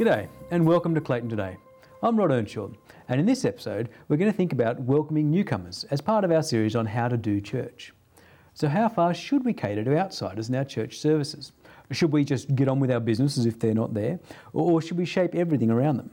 G'day, and welcome to Clayton Today. I'm Rod Earnshaw, and in this episode, we're going to think about welcoming newcomers as part of our series on how to do church. So, how far should we cater to outsiders in our church services? Should we just get on with our business as if they're not there, or should we shape everything around them?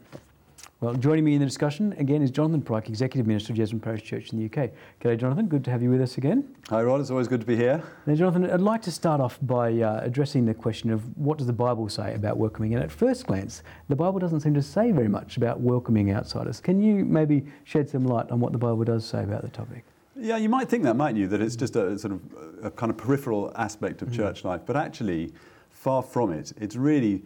Well, joining me in the discussion again is Jonathan Pryke, Executive Minister of Jesmond Parish Church in the UK. G'day, Jonathan. Good to have you with us again. Hi, Rod. It's always good to be here. Now, Jonathan, I'd like to start off by uh, addressing the question of what does the Bible say about welcoming? And at first glance, the Bible doesn't seem to say very much about welcoming outsiders. Can you maybe shed some light on what the Bible does say about the topic? Yeah, you might think that, mightn't you? That it's just a sort of a kind of peripheral aspect of mm. church life, but actually, far from it. It's really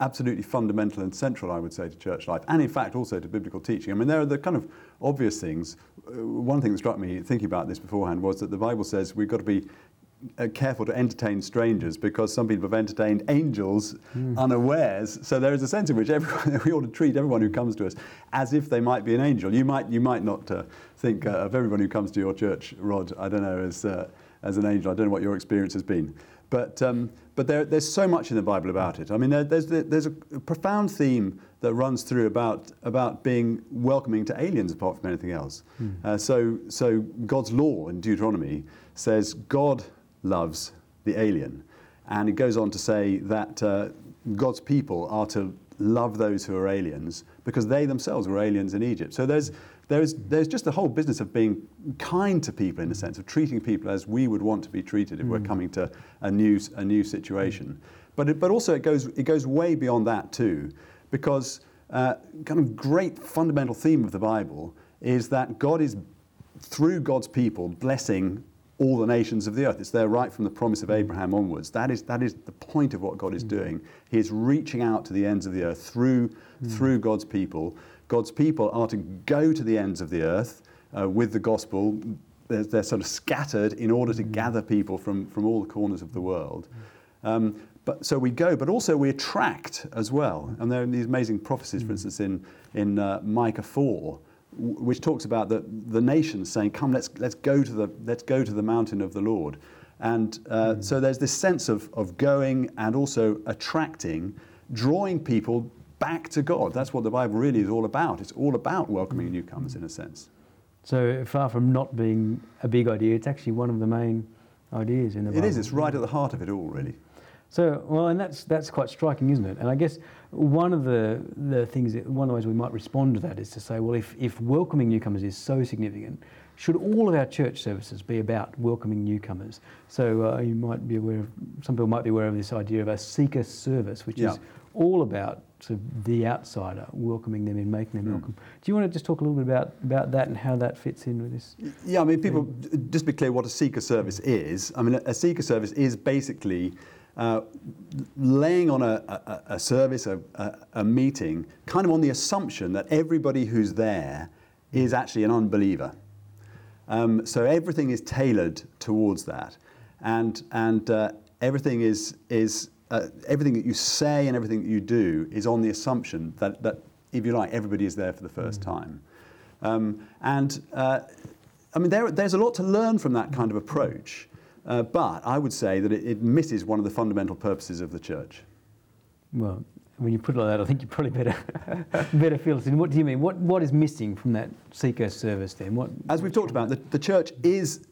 absolutely fundamental and central, I would say, to church life, and in fact also to biblical teaching. I mean, there are the kind of obvious things. Uh, one thing that struck me thinking about this beforehand was that the Bible says we've got to be uh, careful to entertain strangers because some people have entertained angels mm. unawares. So there is a sense in which everyone, we ought to treat everyone who comes to us as if they might be an angel. You might, you might not uh, think uh, of everyone who comes to your church, Rod, I don't know, as, uh, as an angel. I don't know what your experience has been. But, um, but there, there's so much in the Bible about it. I mean, there, there's, there's a profound theme that runs through about, about being welcoming to aliens apart from anything else. Mm. Uh, so, so God's law in Deuteronomy says God loves the alien. And it goes on to say that uh, God's people are to love those who are aliens because they themselves were aliens in Egypt. So there's, there's, there's just the whole business of being kind to people in a sense, of treating people as we would want to be treated if mm. we're coming to a new, a new situation. But, it, but also it goes, it goes way beyond that too, because uh, kind of great fundamental theme of the Bible is that God is, through God's people, blessing all the nations of the earth. It's there right from the promise of Abraham onwards. That is, that is the point of what God is mm. doing. He is reaching out to the ends of the earth through, mm. through God's people God's people are to go to the ends of the earth uh, with the gospel. They're, they're, sort of scattered in order to gather people from, from all the corners of the world. Um, but, so we go, but also we attract as well. And there are these amazing prophecies, for instance, in, in uh, Micah 4, which talks about the, the nations saying, Come, let's, let's, go to the, let's go to the mountain of the Lord. And uh, mm. so there's this sense of, of going and also attracting, drawing people back to God. That's what the Bible really is all about. It's all about welcoming newcomers in a sense. So far from not being a big idea, it's actually one of the main ideas in the Bible. It is. It's right at the heart of it all, really. So, well, and that's that's quite striking, isn't it? And I guess one of the the things, that, one of the ways we might respond to that is to say, well, if if welcoming newcomers is so significant, should all of our church services be about welcoming newcomers? So uh, you might be aware of, some people might be aware of this idea of a seeker service, which yeah. is all about sort of the outsider, welcoming them in, making them mm. welcome. Do you want to just talk a little bit about, about that and how that fits in with this? Yeah, I mean, people, just be clear what a seeker service is. I mean, a seeker service is basically uh, laying on a, a, a service, a, a, meeting, kind of on the assumption that everybody who's there is actually an unbeliever. Um, so everything is tailored towards that. And, and uh, everything is, is uh, everything that you say and everything that you do is on the assumption that, that if you like, everybody is there for the first mm. time. Um, and uh, I mean, there, there's a lot to learn from that kind of approach, uh, but I would say that it, it, misses one of the fundamental purposes of the church. Well, when you put it like that, I think you probably better better feel it. What do you mean? What what is missing from that seeker service then? What as we've talked about, the, the church is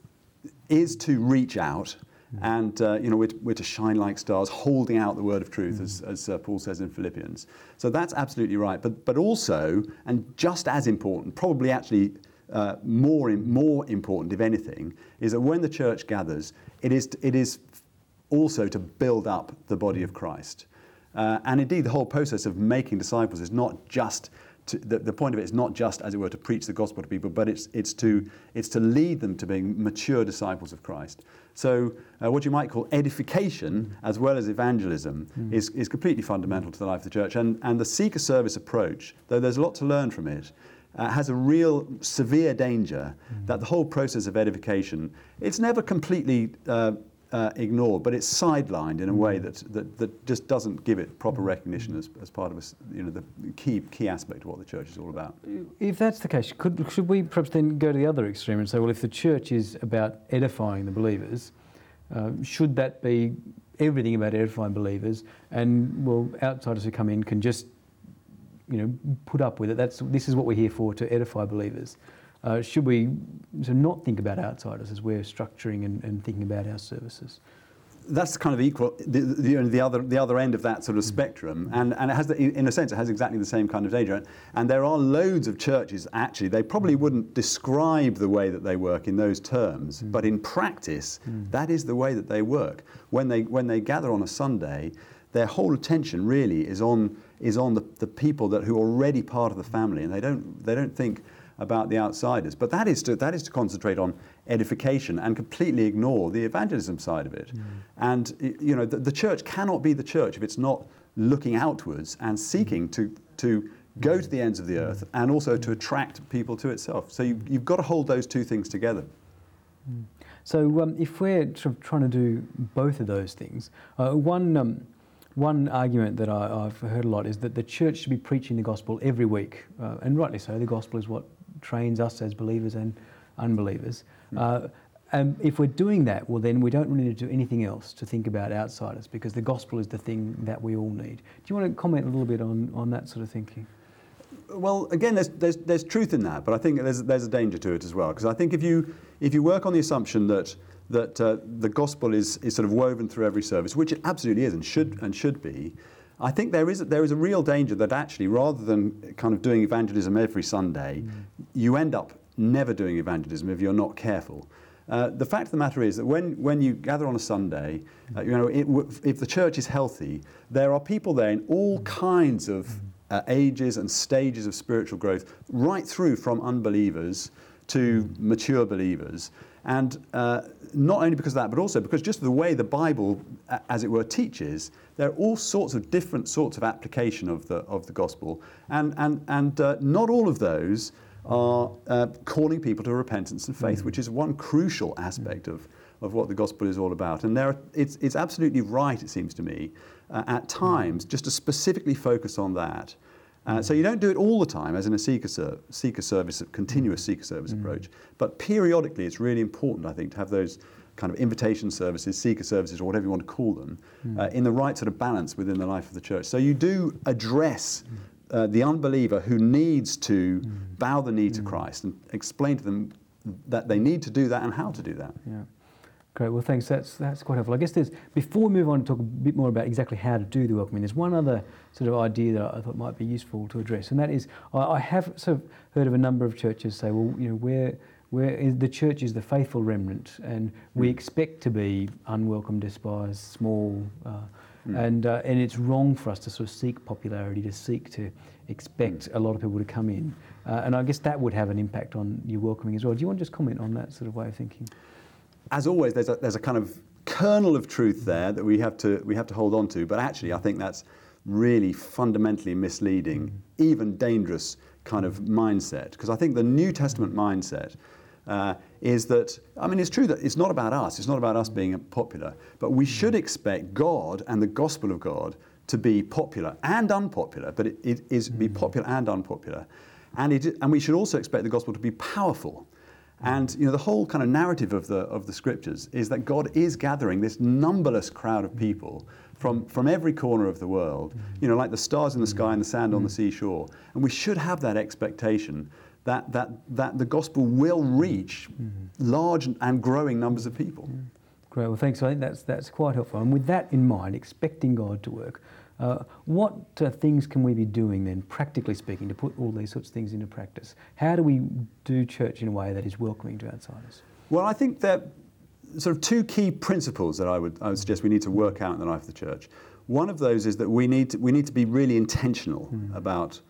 is to reach out and uh, you know, we're, we're, to shine like stars, holding out the word of truth, as, as uh, Paul says in Philippians. So that's absolutely right. But, but also, and just as important, probably actually uh, more, more important, if anything, is that when the church gathers, it is, it is also to build up the body of Christ. Uh, and indeed, the whole process of making disciples is not just to, the, the, point of it is not just, as it were, to preach the gospel to people, but it's, it's, to, it's to lead them to being mature disciples of Christ. So, uh, what you might call edification as well as evangelism mm. is, is completely fundamental to the life of the church. And, and the seeker service approach, though there's a lot to learn from it, uh, has a real severe danger mm. that the whole process of edification, it's never completely uh, uh, ignored, but it's sidelined in a way mm. that, that, that just doesn't give it proper recognition as, as part of a, you know, the key, key aspect of what the church is all about. If that's the case, could, should we perhaps then go to the other extreme and say, well, if the church is about edifying the believers, uh, should that be everything about edifying believers? And, well, outsiders who come in can just you know, put up with it. That's this is what we're here for to edify believers. Uh, should we so not think about outsiders as we're structuring and, and thinking about our services? that's kind of equal the, the, the, other the other end of that sort of spectrum and and it has the, in a sense it has exactly the same kind of danger and there are loads of churches actually they probably wouldn't describe the way that they work in those terms mm. but in practice mm. that is the way that they work when they when they gather on a Sunday their whole attention really is on is on the, the people that who are already part of the family and they don't they don't think about the outsiders. But that is to, that is to concentrate on edification and completely ignore the evangelism side of it. Mm. And you know, the, the, church cannot be the church if it's not looking outwards and seeking to, to go to the ends of the earth and also to attract people to itself. So you, have got to hold those two things together. Mm. So um, if we're sort of trying to do both of those things, uh, one um, one argument that I, have heard a lot is that the church should be preaching the gospel every week, uh, and rightly so. The gospel is what trains us as believers and unbelievers. Mm. Uh, and if we're doing that, well, then we don't really need to do anything else to think about outsiders because the gospel is the thing that we all need. Do you want to comment a little bit on, on that sort of thinking? Well, again, there's, there's, there's truth in that, but I think there's, there's a danger to it as well. Because I think if you, if you work on the assumption that, that uh, the gospel is, is sort of woven through every service, which it absolutely is and should, and should be, I think there is, there is a real danger that actually, rather than kind of doing evangelism every Sunday, mm. you end up never doing evangelism if you're not careful. Uh, the fact of the matter is that when, when you gather on a Sunday, uh, you know, it, if the church is healthy, there are people there in all kinds of uh, ages and stages of spiritual growth, right through from unbelievers to mature believers. And uh, not only because of that, but also because just the way the Bible, as it were, teaches, there are all sorts of different sorts of application of the, of the gospel. And, and, and uh, not all of those are uh, calling people to repentance and faith, mm. which is one crucial aspect of, of what the gospel is all about. And there are, it's, it's absolutely right, it seems to me, uh, at times, just to specifically focus on that. Uh, so you don't do it all the time as in a seeker, ser- seeker service, continuous seeker service mm. approach, but periodically it's really important, I think, to have those kind of invitation services, seeker services, or whatever you want to call them, mm. uh, in the right sort of balance within the life of the church. So you do address mm. uh, the unbeliever who needs to mm. bow the knee to mm. Christ and explain to them that they need to do that and how to do that. Yeah. Great. Well, thanks. That's that's quite helpful. I guess there's before we move on and talk a bit more about exactly how to do the welcoming. There's one other sort of idea that I thought might be useful to address, and that is I, I have sort of heard of a number of churches say, well, you know, where where the church is the faithful remnant, and we mm. expect to be unwelcome, despised, small, uh, mm. and uh, and it's wrong for us to sort of seek popularity, to seek to expect mm. a lot of people to come in, uh, and I guess that would have an impact on your welcoming as well. Do you want to just comment on that sort of way of thinking? As always, there's a, there's a kind of kernel of truth there that we have to we have to hold on to, but actually, I think that's really fundamentally misleading, even dangerous kind of mindset. Because I think the New Testament mindset uh, is that, I mean, it's true that it's not about us, it's not about us being popular, but we should expect God and the gospel of God to be popular and unpopular, but it, it is be popular and unpopular. And, it, and we should also expect the gospel to be powerful. And you know, the whole kind of narrative of the, of the scriptures is that God is gathering this numberless crowd of people from, from every corner of the world, you know, like the stars in the sky and the sand on the seashore. And we should have that expectation that, that, that the gospel will reach large and growing numbers of people. Great, well, thanks. I think that's, that's quite helpful. And with that in mind, expecting God to work, uh, what uh, things can we be doing then, practically speaking, to put all these sorts of things into practice? How do we do church in a way that is welcoming to outsiders? Well, I think that sort of two key principles that I would, I would suggest we need to work out in the life of the church. One of those is that we need to, we need to be really intentional mm. about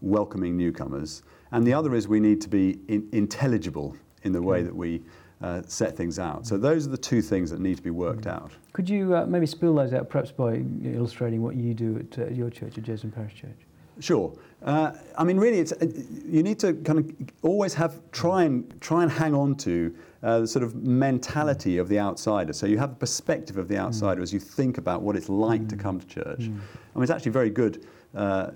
welcoming newcomers. And the other is we need to be in, intelligible in the way that we uh, set things out. So those are the two things that need to be worked out. Could you uh, maybe spill those out, perhaps by illustrating what you do at uh, your church, at Jesmond Parish Church? Sure. Uh, I mean, really, it's, uh, you need to kind of always have try and try and hang on to uh, the sort of mentality of the outsider. So you have the perspective of the outsider mm. as you think about what it's like mm. to come to church. Mm. I mean, it's actually very good. Uh,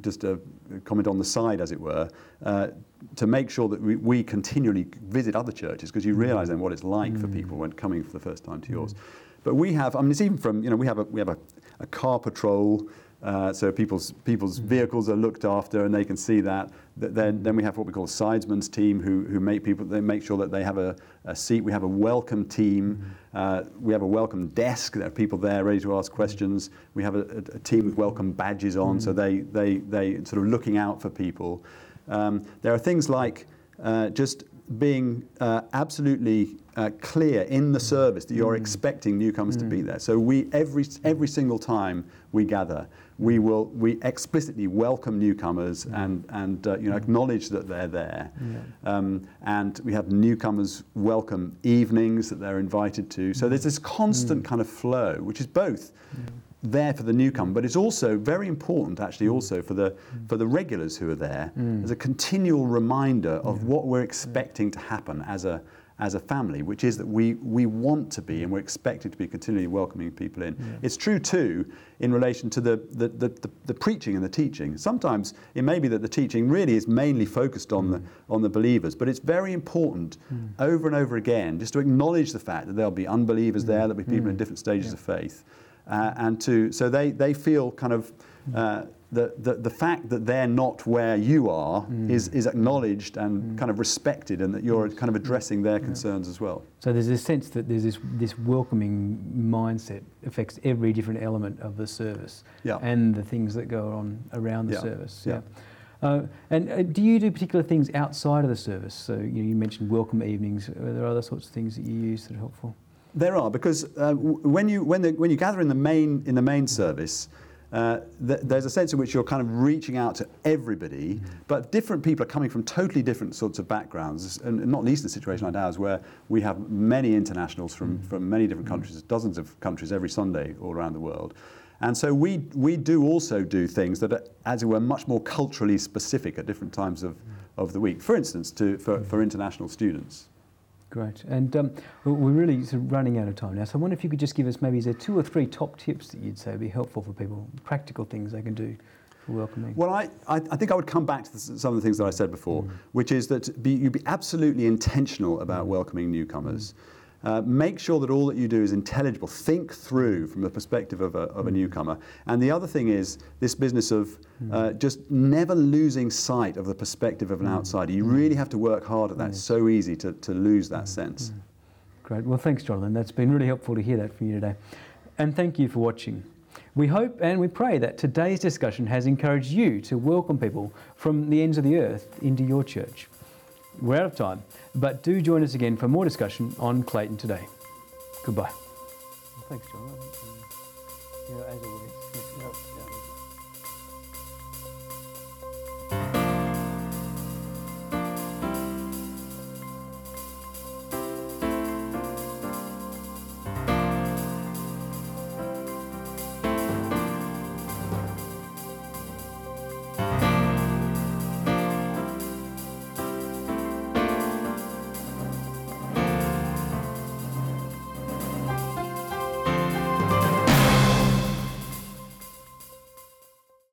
just a comment on the side, as it were, uh, to make sure that we, we continually visit other churches because you mm. realise then what it's like mm. for people when coming for the first time to yours. Mm. But we have, I mean, it's even from, you know, we have a, we have a, a car patrol Uh, so people's people's vehicles are looked after, and they can see that. Then, then we have what we call a sidesman's team, who, who make people they make sure that they have a, a seat. We have a welcome team. Uh, we have a welcome desk. There are people there ready to ask questions. We have a, a, team with welcome badges on, so they they they sort of looking out for people. Um, there are things like uh, just being uh, absolutely uh, clear in the service that you're expecting newcomers to be there. So we every every single time we gather, we will we explicitly welcome newcomers and and uh, you know acknowledge that they're there. Um, and we have newcomers welcome evenings that they're invited to. So there's this constant kind of flow, which is both there for the newcomer, but it's also very important actually also for the for the regulars who are there as a continual reminder of what we're expecting to happen as a as a family, which is that we we want to be and we're expected to be continually welcoming people in. It's true too in relation to the the, the, the the preaching and the teaching. Sometimes it may be that the teaching really is mainly focused on the mm. on the believers, but it's very important mm. over and over again just to acknowledge the fact that there'll be unbelievers mm. there, there'll be people in different stages of faith. Uh, and to so they, they feel kind of uh, the, the, the fact that they're not where you are is, is acknowledged and kind of respected and that you're kind of addressing their concerns as well. So there's this sense that there's this, this welcoming mindset affects every different element of the service Yeah. and the things that go on around the Yeah, service. yeah. Uh, and uh, do you do particular things outside of the service? So you, know, you mentioned welcome evenings. Are there other sorts of things that you use that are helpful? There are because uh, w- when you when the, when you gather in the main in the main service, uh, th- there's a sense in which you're kind of reaching out to everybody, mm-hmm. but different people are coming from totally different sorts of backgrounds, and not least a situation like ours where we have many internationals from, mm-hmm. from many different mm-hmm. countries, dozens of countries every Sunday all around the world. And so we, we do also do things that are, as it were, much more culturally specific at different times of, of the week. For instance, to, for, for international students. Great. And um, we- we're really sort of running out of time now. So I wonder if you could just give us maybe is there two or three top tips that you'd say would be helpful for people, practical things they can do for welcoming. Well, I, I, think I would come back to the, some of the things that I said before, mm. which is that be, you be absolutely intentional about mm. welcoming newcomers. Mm. Uh, make sure that all that you do is intelligible. Think through from the perspective of a, of a hmm. newcomer. And the other thing is this business of hmm. uh, just never losing sight of the perspective of an hmm. outsider. You really have to work hard at that. It's so easy to, to lose that sense. Great. Well, thanks, Jonathan. That's been really helpful to hear that from you today. And thank you for watching. We hope and we pray that today's discussion has encouraged you to welcome people from the ends of the earth into your church. We're out of time, but do join us again for more discussion on Clayton today. Goodbye. thanks, John. Uh, yeah, as always.